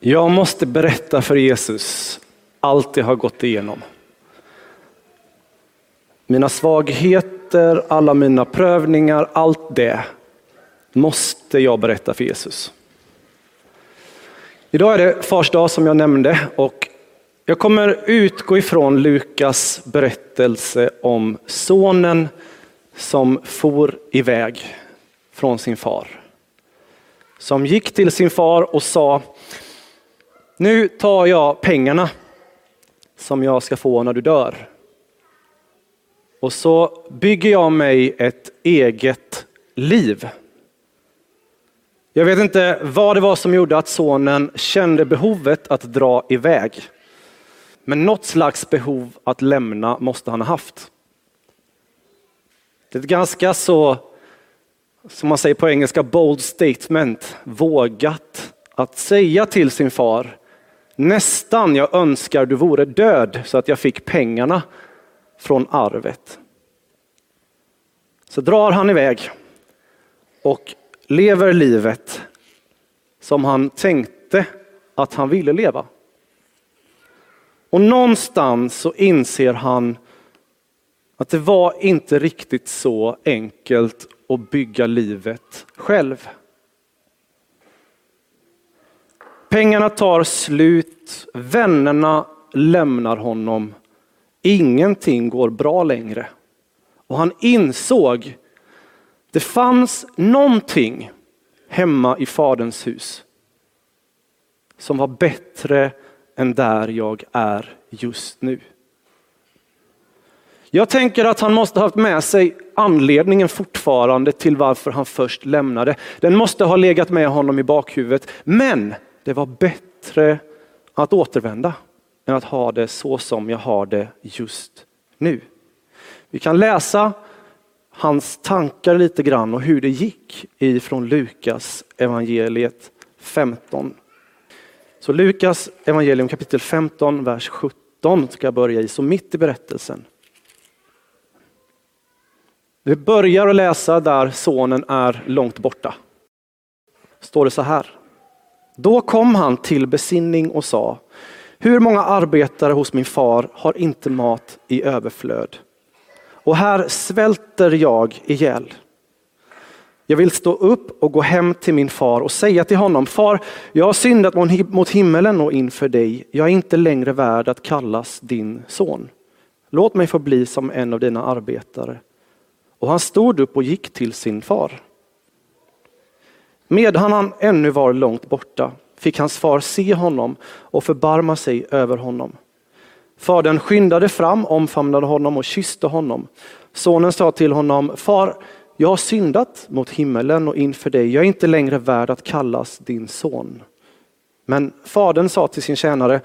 Jag måste berätta för Jesus allt jag har gått igenom. Mina svagheter, alla mina prövningar, allt det måste jag berätta för Jesus. Idag är det fars dag som jag nämnde och jag kommer utgå ifrån Lukas berättelse om sonen som for iväg från sin far. Som gick till sin far och sa, nu tar jag pengarna som jag ska få när du dör. Och så bygger jag mig ett eget liv. Jag vet inte vad det var som gjorde att sonen kände behovet att dra iväg. Men något slags behov att lämna måste han ha haft. Det är ett ganska så, som man säger på engelska, bold statement, vågat att säga till sin far, nästan jag önskar du vore död så att jag fick pengarna från arvet. Så drar han iväg och lever livet som han tänkte att han ville leva. Och någonstans så inser han att det var inte riktigt så enkelt att bygga livet själv. Pengarna tar slut, vännerna lämnar honom. Ingenting går bra längre. Och han insåg det fanns någonting hemma i faderns hus som var bättre än där jag är just nu. Jag tänker att han måste ha haft med sig anledningen fortfarande till varför han först lämnade. Den måste ha legat med honom i bakhuvudet. Men det var bättre att återvända än att ha det så som jag har det just nu. Vi kan läsa hans tankar lite grann och hur det gick ifrån Lukas evangeliet 15. Så Lukas evangelium kapitel 15, vers 17 ska jag börja i, så mitt i berättelsen. Vi börjar att läsa där sonen är långt borta. Står det så här. Då kom han till besinning och sa, hur många arbetare hos min far har inte mat i överflöd? Och här svälter jag ihjäl. Jag vill stå upp och gå hem till min far och säga till honom, far, jag har syndat mot himmelen och inför dig. Jag är inte längre värd att kallas din son. Låt mig få bli som en av dina arbetare. Och han stod upp och gick till sin far. Medan han ännu var långt borta fick hans far se honom och förbarma sig över honom. Fadern skyndade fram, omfamnade honom och kysste honom. Sonen sa till honom, far, jag har syndat mot himmelen och inför dig. Jag är inte längre värd att kallas din son. Men fadern sa till sin tjänare,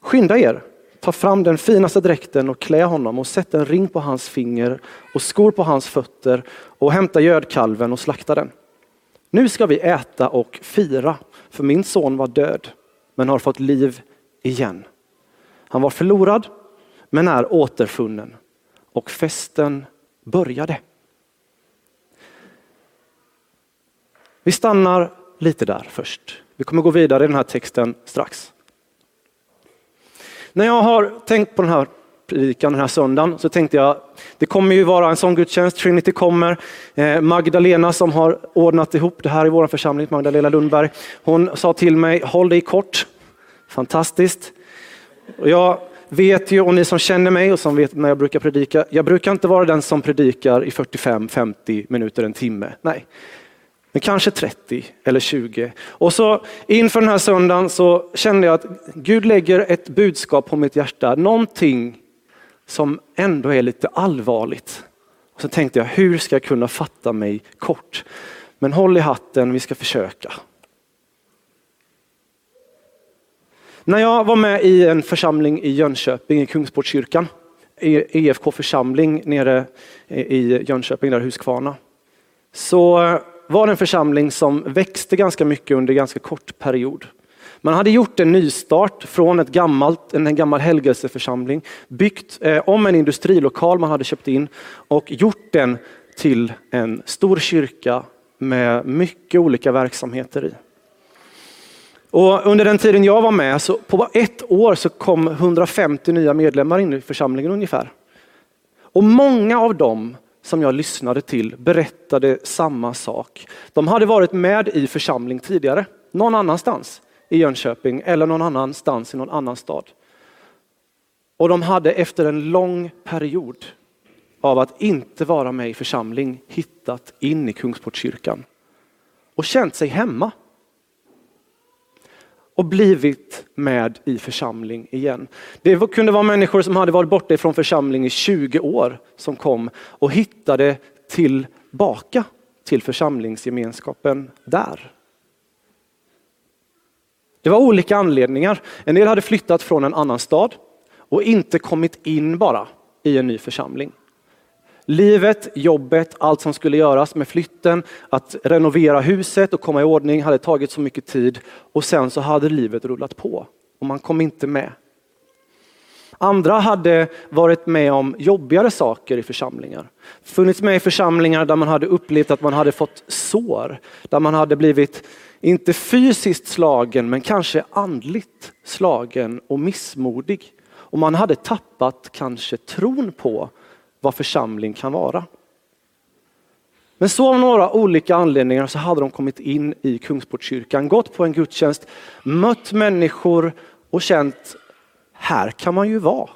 skynda er, ta fram den finaste dräkten och klä honom och sätt en ring på hans finger och skor på hans fötter och hämta gödkalven och slakta den. Nu ska vi äta och fira, för min son var död men har fått liv igen. Han var förlorad men är återfunnen och festen började. Vi stannar lite där först. Vi kommer gå vidare i den här texten strax. När jag har tänkt på den här predikan den här söndagen så tänkte jag, det kommer ju vara en sån gudstjänst, Trinity kommer. Eh, Magdalena som har ordnat ihop det här i vår församling, Magdalena Lundberg, hon sa till mig, håll dig kort. Fantastiskt. Och jag vet ju, och ni som känner mig och som vet när jag brukar predika, jag brukar inte vara den som predikar i 45-50 minuter, en timme. Nej, men kanske 30 eller 20. Och så inför den här söndagen så kände jag att Gud lägger ett budskap på mitt hjärta, någonting som ändå är lite allvarligt. Och så tänkte jag, hur ska jag kunna fatta mig kort? Men håll i hatten, vi ska försöka. När jag var med i en församling i Jönköping, i Kungsportskyrkan, EFK församling nere i Jönköping, där Huskvarna, så var det en församling som växte ganska mycket under ganska kort period. Man hade gjort en nystart från ett gammalt, en gammal helgelseförsamling, byggt eh, om en industrilokal man hade köpt in och gjort den till en stor kyrka med mycket olika verksamheter i. Och under den tiden jag var med, så på ett år så kom 150 nya medlemmar in i församlingen ungefär. Och många av dem som jag lyssnade till berättade samma sak. De hade varit med i församling tidigare, någon annanstans i Jönköping eller någon annanstans i någon annan stad. Och de hade efter en lång period av att inte vara med i församling hittat in i Kungsportskyrkan och känt sig hemma. Och blivit med i församling igen. Det kunde vara människor som hade varit borta ifrån församling i 20 år som kom och hittade tillbaka till församlingsgemenskapen där. Det var olika anledningar. En del hade flyttat från en annan stad och inte kommit in bara i en ny församling. Livet, jobbet, allt som skulle göras med flytten, att renovera huset och komma i ordning hade tagit så mycket tid och sen så hade livet rullat på och man kom inte med. Andra hade varit med om jobbigare saker i församlingar. Funnits med i församlingar där man hade upplevt att man hade fått sår, där man hade blivit, inte fysiskt slagen, men kanske andligt slagen och missmodig. Och man hade tappat kanske tron på vad församling kan vara. Men så av några olika anledningar så hade de kommit in i Kungsportskyrkan, gått på en gudstjänst, mött människor och känt, här kan man ju vara.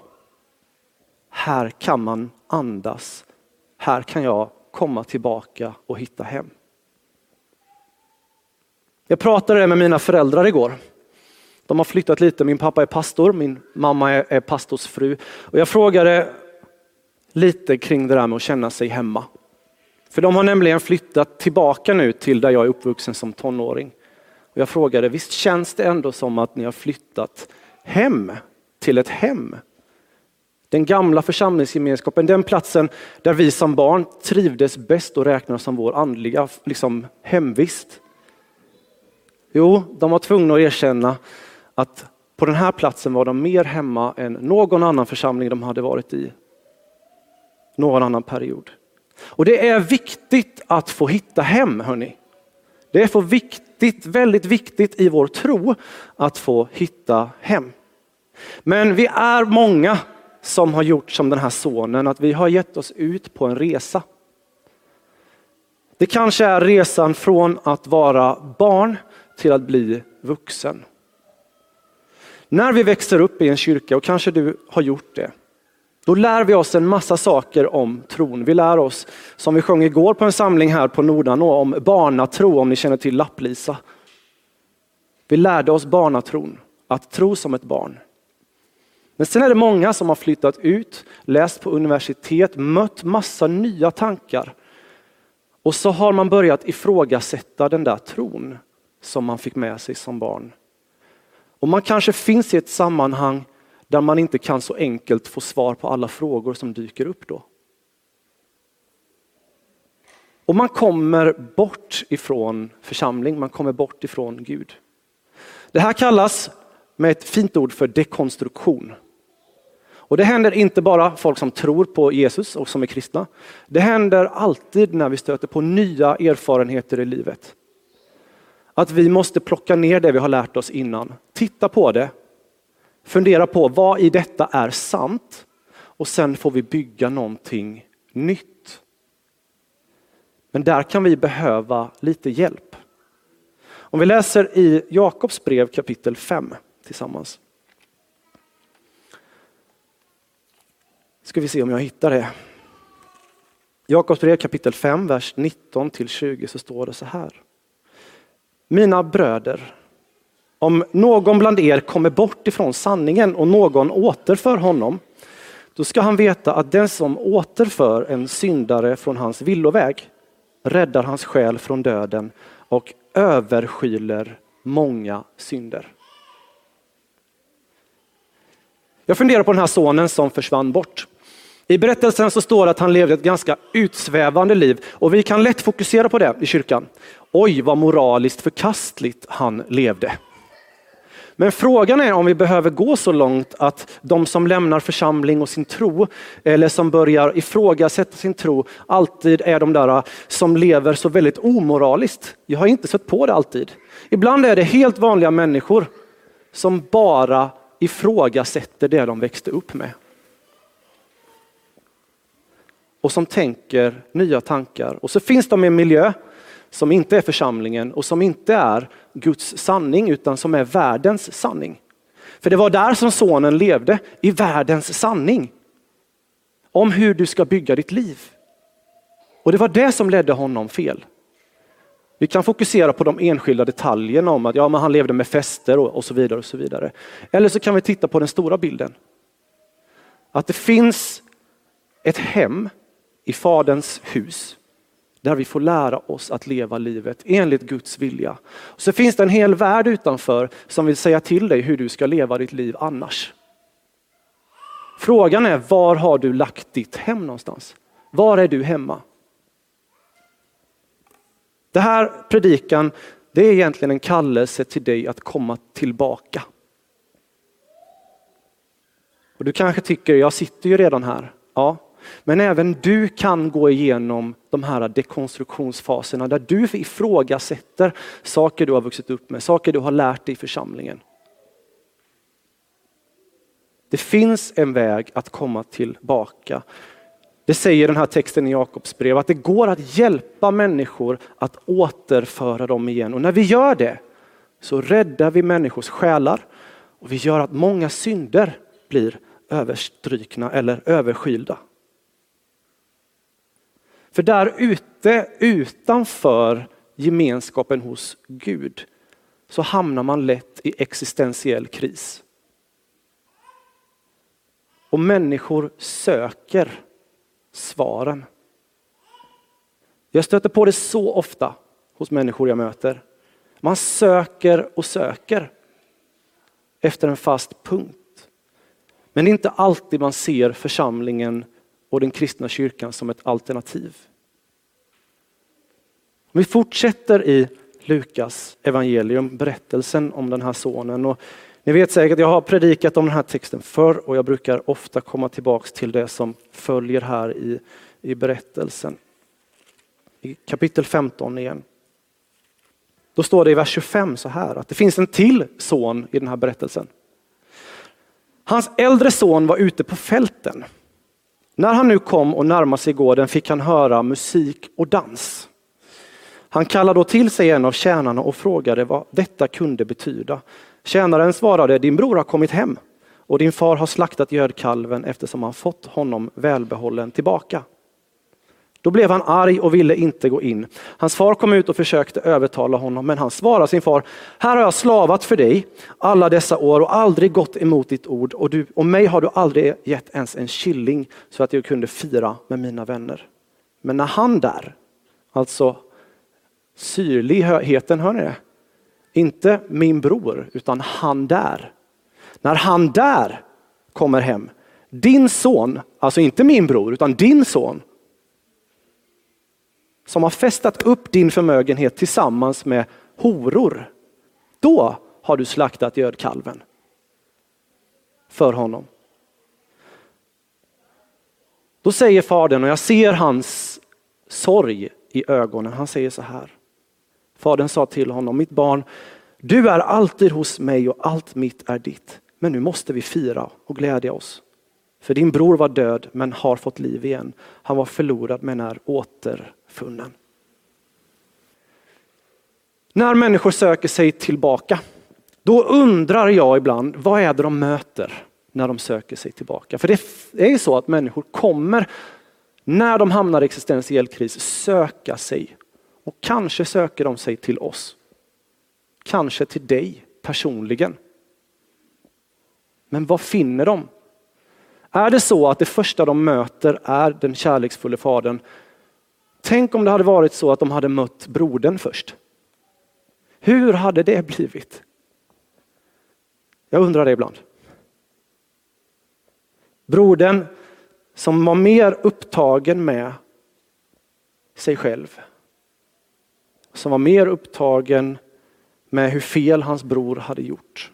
Här kan man andas. Här kan jag komma tillbaka och hitta hem. Jag pratade med mina föräldrar igår. De har flyttat lite, min pappa är pastor, min mamma är, är pastors fru. Och jag frågade lite kring det där med att känna sig hemma. För de har nämligen flyttat tillbaka nu till där jag är uppvuxen som tonåring. Och jag frågade, visst känns det ändå som att ni har flyttat hem till ett hem? Den gamla församlingsgemenskapen, den platsen där vi som barn trivdes bäst och räknades som vår andliga liksom, hemvist. Jo, de var tvungna att erkänna att på den här platsen var de mer hemma än någon annan församling de hade varit i någon annan period. Och det är viktigt att få hitta hem, hörni. Det är för viktigt, väldigt viktigt i vår tro att få hitta hem. Men vi är många som har gjort som den här sonen, att vi har gett oss ut på en resa. Det kanske är resan från att vara barn till att bli vuxen. När vi växer upp i en kyrka, och kanske du har gjort det, då lär vi oss en massa saker om tron. Vi lär oss, som vi sjöng igår på en samling här på Nordanå, om barnatro, om ni känner till Lapplisa. Vi lärde oss barnatron, att tro som ett barn. Men sen är det många som har flyttat ut, läst på universitet, mött massa nya tankar. Och så har man börjat ifrågasätta den där tron som man fick med sig som barn. Och man kanske finns i ett sammanhang där man inte kan så enkelt få svar på alla frågor som dyker upp då. Och man kommer bort ifrån församling, man kommer bort ifrån Gud. Det här kallas med ett fint ord för dekonstruktion. Och det händer inte bara folk som tror på Jesus och som är kristna. Det händer alltid när vi stöter på nya erfarenheter i livet. Att vi måste plocka ner det vi har lärt oss innan, titta på det fundera på vad i detta är sant och sen får vi bygga någonting nytt. Men där kan vi behöva lite hjälp. Om vi läser i Jakobs brev kapitel 5 tillsammans. Ska vi se om jag hittar det. Jakobs brev kapitel 5, vers 19 till 20 så står det så här. Mina bröder, om någon bland er kommer bort ifrån sanningen och någon återför honom, då ska han veta att den som återför en syndare från hans villoväg räddar hans själ från döden och överskyler många synder. Jag funderar på den här sonen som försvann bort. I berättelsen så står det att han levde ett ganska utsvävande liv och vi kan lätt fokusera på det i kyrkan. Oj, vad moraliskt förkastligt han levde. Men frågan är om vi behöver gå så långt att de som lämnar församling och sin tro eller som börjar ifrågasätta sin tro alltid är de där äh, som lever så väldigt omoraliskt. Jag har inte sett på det alltid. Ibland är det helt vanliga människor som bara ifrågasätter det de växte upp med. Och som tänker nya tankar. Och så finns de i en miljö som inte är församlingen och som inte är Guds sanning utan som är världens sanning. För det var där som sonen levde, i världens sanning. Om hur du ska bygga ditt liv. Och det var det som ledde honom fel. Vi kan fokusera på de enskilda detaljerna om att ja, men han levde med fester och, och så vidare. och så vidare. Eller så kan vi titta på den stora bilden. Att det finns ett hem i Faderns hus där vi får lära oss att leva livet enligt Guds vilja. Så finns det en hel värld utanför som vill säga till dig hur du ska leva ditt liv annars. Frågan är var har du lagt ditt hem någonstans? Var är du hemma? Det här predikan, det är egentligen en kallelse till dig att komma tillbaka. Och du kanske tycker, jag sitter ju redan här. Ja, men även du kan gå igenom de här dekonstruktionsfaserna där du ifrågasätter saker du har vuxit upp med, saker du har lärt dig i församlingen. Det finns en väg att komma tillbaka. Det säger den här texten i Jakobs brev, att det går att hjälpa människor att återföra dem igen. Och när vi gör det så räddar vi människors själar och vi gör att många synder blir överstrykna eller överskylda. För där ute, utanför gemenskapen hos Gud, så hamnar man lätt i existentiell kris. Och människor söker svaren. Jag stöter på det så ofta hos människor jag möter. Man söker och söker efter en fast punkt. Men det är inte alltid man ser församlingen och den kristna kyrkan som ett alternativ. Vi fortsätter i Lukas evangelium, berättelsen om den här sonen. Och ni vet säkert, jag har predikat om den här texten förr och jag brukar ofta komma tillbaks till det som följer här i, i berättelsen. I kapitel 15 igen. Då står det i vers 25 så här att det finns en till son i den här berättelsen. Hans äldre son var ute på fälten. När han nu kom och närmade sig gården fick han höra musik och dans. Han kallade då till sig en av tjänarna och frågade vad detta kunde betyda. Tjänaren svarade, din bror har kommit hem och din far har slaktat gödkalven eftersom han fått honom välbehållen tillbaka. Då blev han arg och ville inte gå in. Hans far kom ut och försökte övertala honom, men han svarade sin far, här har jag slavat för dig alla dessa år och aldrig gått emot ditt ord och, du, och mig har du aldrig gett ens en killing så att jag kunde fira med mina vänner. Men när han där, alltså syrligheten, hör ni det? Inte min bror, utan han där. När han där kommer hem, din son, alltså inte min bror, utan din son, som har festat upp din förmögenhet tillsammans med horor, då har du slaktat gödkalven för honom. Då säger fadern, och jag ser hans sorg i ögonen, han säger så här. Fadern sa till honom, mitt barn, du är alltid hos mig och allt mitt är ditt. Men nu måste vi fira och glädja oss. För din bror var död men har fått liv igen. Han var förlorad men är funnen. När människor söker sig tillbaka, då undrar jag ibland, vad är det de möter när de söker sig tillbaka? För det är ju så att människor kommer, när de hamnar i existentiell kris, söka sig och kanske söker de sig till oss. Kanske till dig personligen. Men vad finner de? Är det så att det första de möter är den kärleksfulla fadern? Tänk om det hade varit så att de hade mött brodern först. Hur hade det blivit? Jag undrar det ibland. Brodern som var mer upptagen med sig själv som var mer upptagen med hur fel hans bror hade gjort.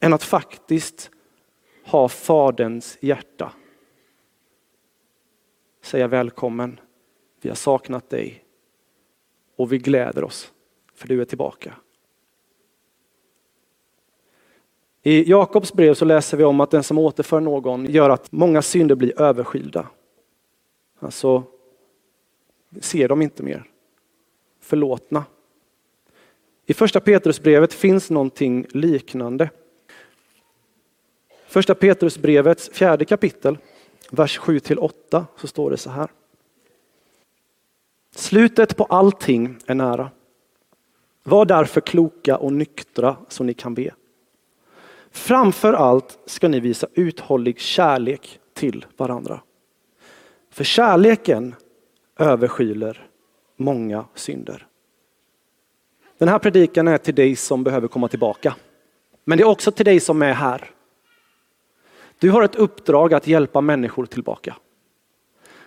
än att faktiskt ha Faderns hjärta. Säga välkommen, vi har saknat dig och vi gläder oss för du är tillbaka. I Jakobs brev så läser vi om att den som återför någon gör att många synder blir överskylda. Alltså, ser de inte mer. Förlåtna. I första Petrusbrevet finns någonting liknande. Första Petrusbrevets fjärde kapitel, vers 7 8, så står det så här. Slutet på allting är nära. Var därför kloka och nyktra så ni kan be. Framför allt ska ni visa uthållig kärlek till varandra. För kärleken överskyler många synder. Den här predikan är till dig som behöver komma tillbaka. Men det är också till dig som är här. Du har ett uppdrag att hjälpa människor tillbaka.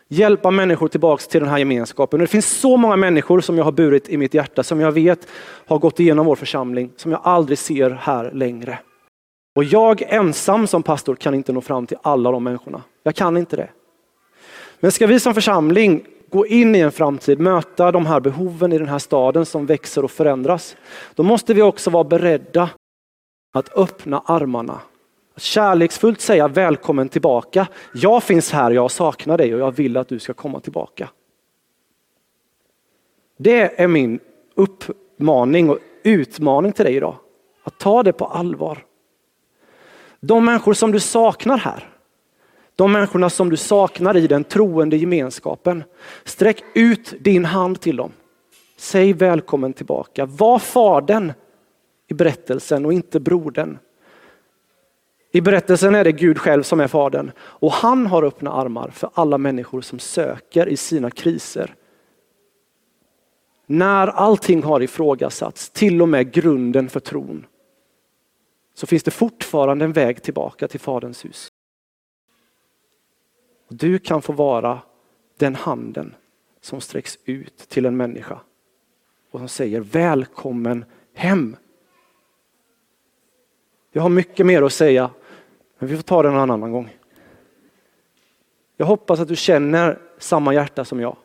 Hjälpa människor tillbaka till den här gemenskapen. Det finns så många människor som jag har burit i mitt hjärta, som jag vet har gått igenom vår församling, som jag aldrig ser här längre. Och jag ensam som pastor kan inte nå fram till alla de människorna. Jag kan inte det. Men ska vi som församling gå in i en framtid, möta de här behoven i den här staden som växer och förändras, då måste vi också vara beredda att öppna armarna. Kärleksfullt säga välkommen tillbaka. Jag finns här, jag saknar dig och jag vill att du ska komma tillbaka. Det är min uppmaning och utmaning till dig idag. Att ta det på allvar. De människor som du saknar här, de människorna som du saknar i den troende gemenskapen. Sträck ut din hand till dem. Säg välkommen tillbaka. Var fadern i berättelsen och inte brodern. I berättelsen är det Gud själv som är fadern och han har öppna armar för alla människor som söker i sina kriser. När allting har ifrågasatts, till och med grunden för tron, så finns det fortfarande en väg tillbaka till Faderns hus. Du kan få vara den handen som sträcks ut till en människa och som säger välkommen hem. Jag har mycket mer att säga, men vi får ta det någon annan gång. Jag hoppas att du känner samma hjärta som jag.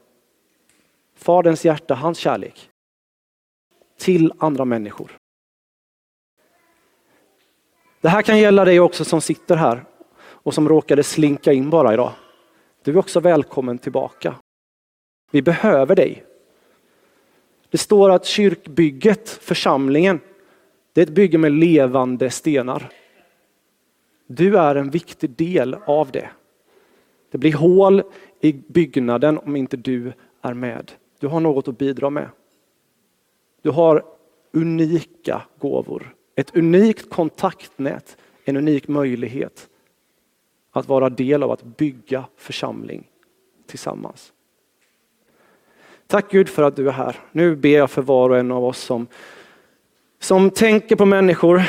Faderns hjärta, hans kärlek till andra människor. Det här kan gälla dig också som sitter här och som råkade slinka in bara idag. Du är också välkommen tillbaka. Vi behöver dig. Det står att kyrkbygget, församlingen, det är ett bygge med levande stenar. Du är en viktig del av det. Det blir hål i byggnaden om inte du är med. Du har något att bidra med. Du har unika gåvor, ett unikt kontaktnät, en unik möjlighet att vara del av att bygga församling tillsammans. Tack Gud för att du är här. Nu ber jag för var och en av oss som, som tänker på människor,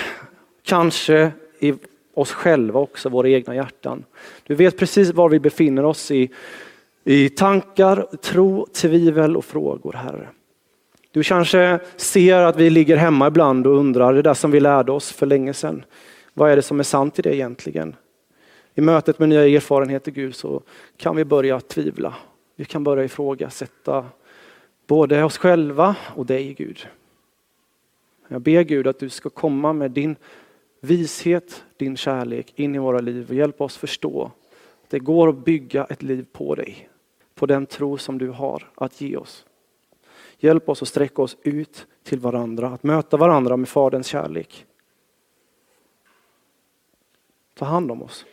kanske i oss själva också, våra egna hjärtan. Du vet precis var vi befinner oss i, i tankar, tro, tvivel och frågor, Herre. Du kanske ser att vi ligger hemma ibland och undrar det där som vi lärde oss för länge sedan. Vad är det som är sant i det egentligen? I mötet med nya erfarenheter Gud så kan vi börja tvivla. Vi kan börja ifrågasätta både oss själva och dig Gud. Jag ber Gud att du ska komma med din vishet, din kärlek in i våra liv och hjälp oss förstå att det går att bygga ett liv på dig. På den tro som du har att ge oss. Hjälp oss att sträcka oss ut till varandra, att möta varandra med Faderns kärlek. Ta hand om oss.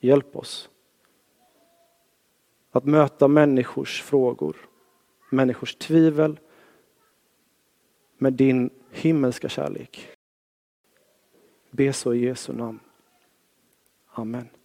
Hjälp oss att möta människors frågor, människors tvivel med din himmelska kärlek. Be så i Jesu namn. Amen.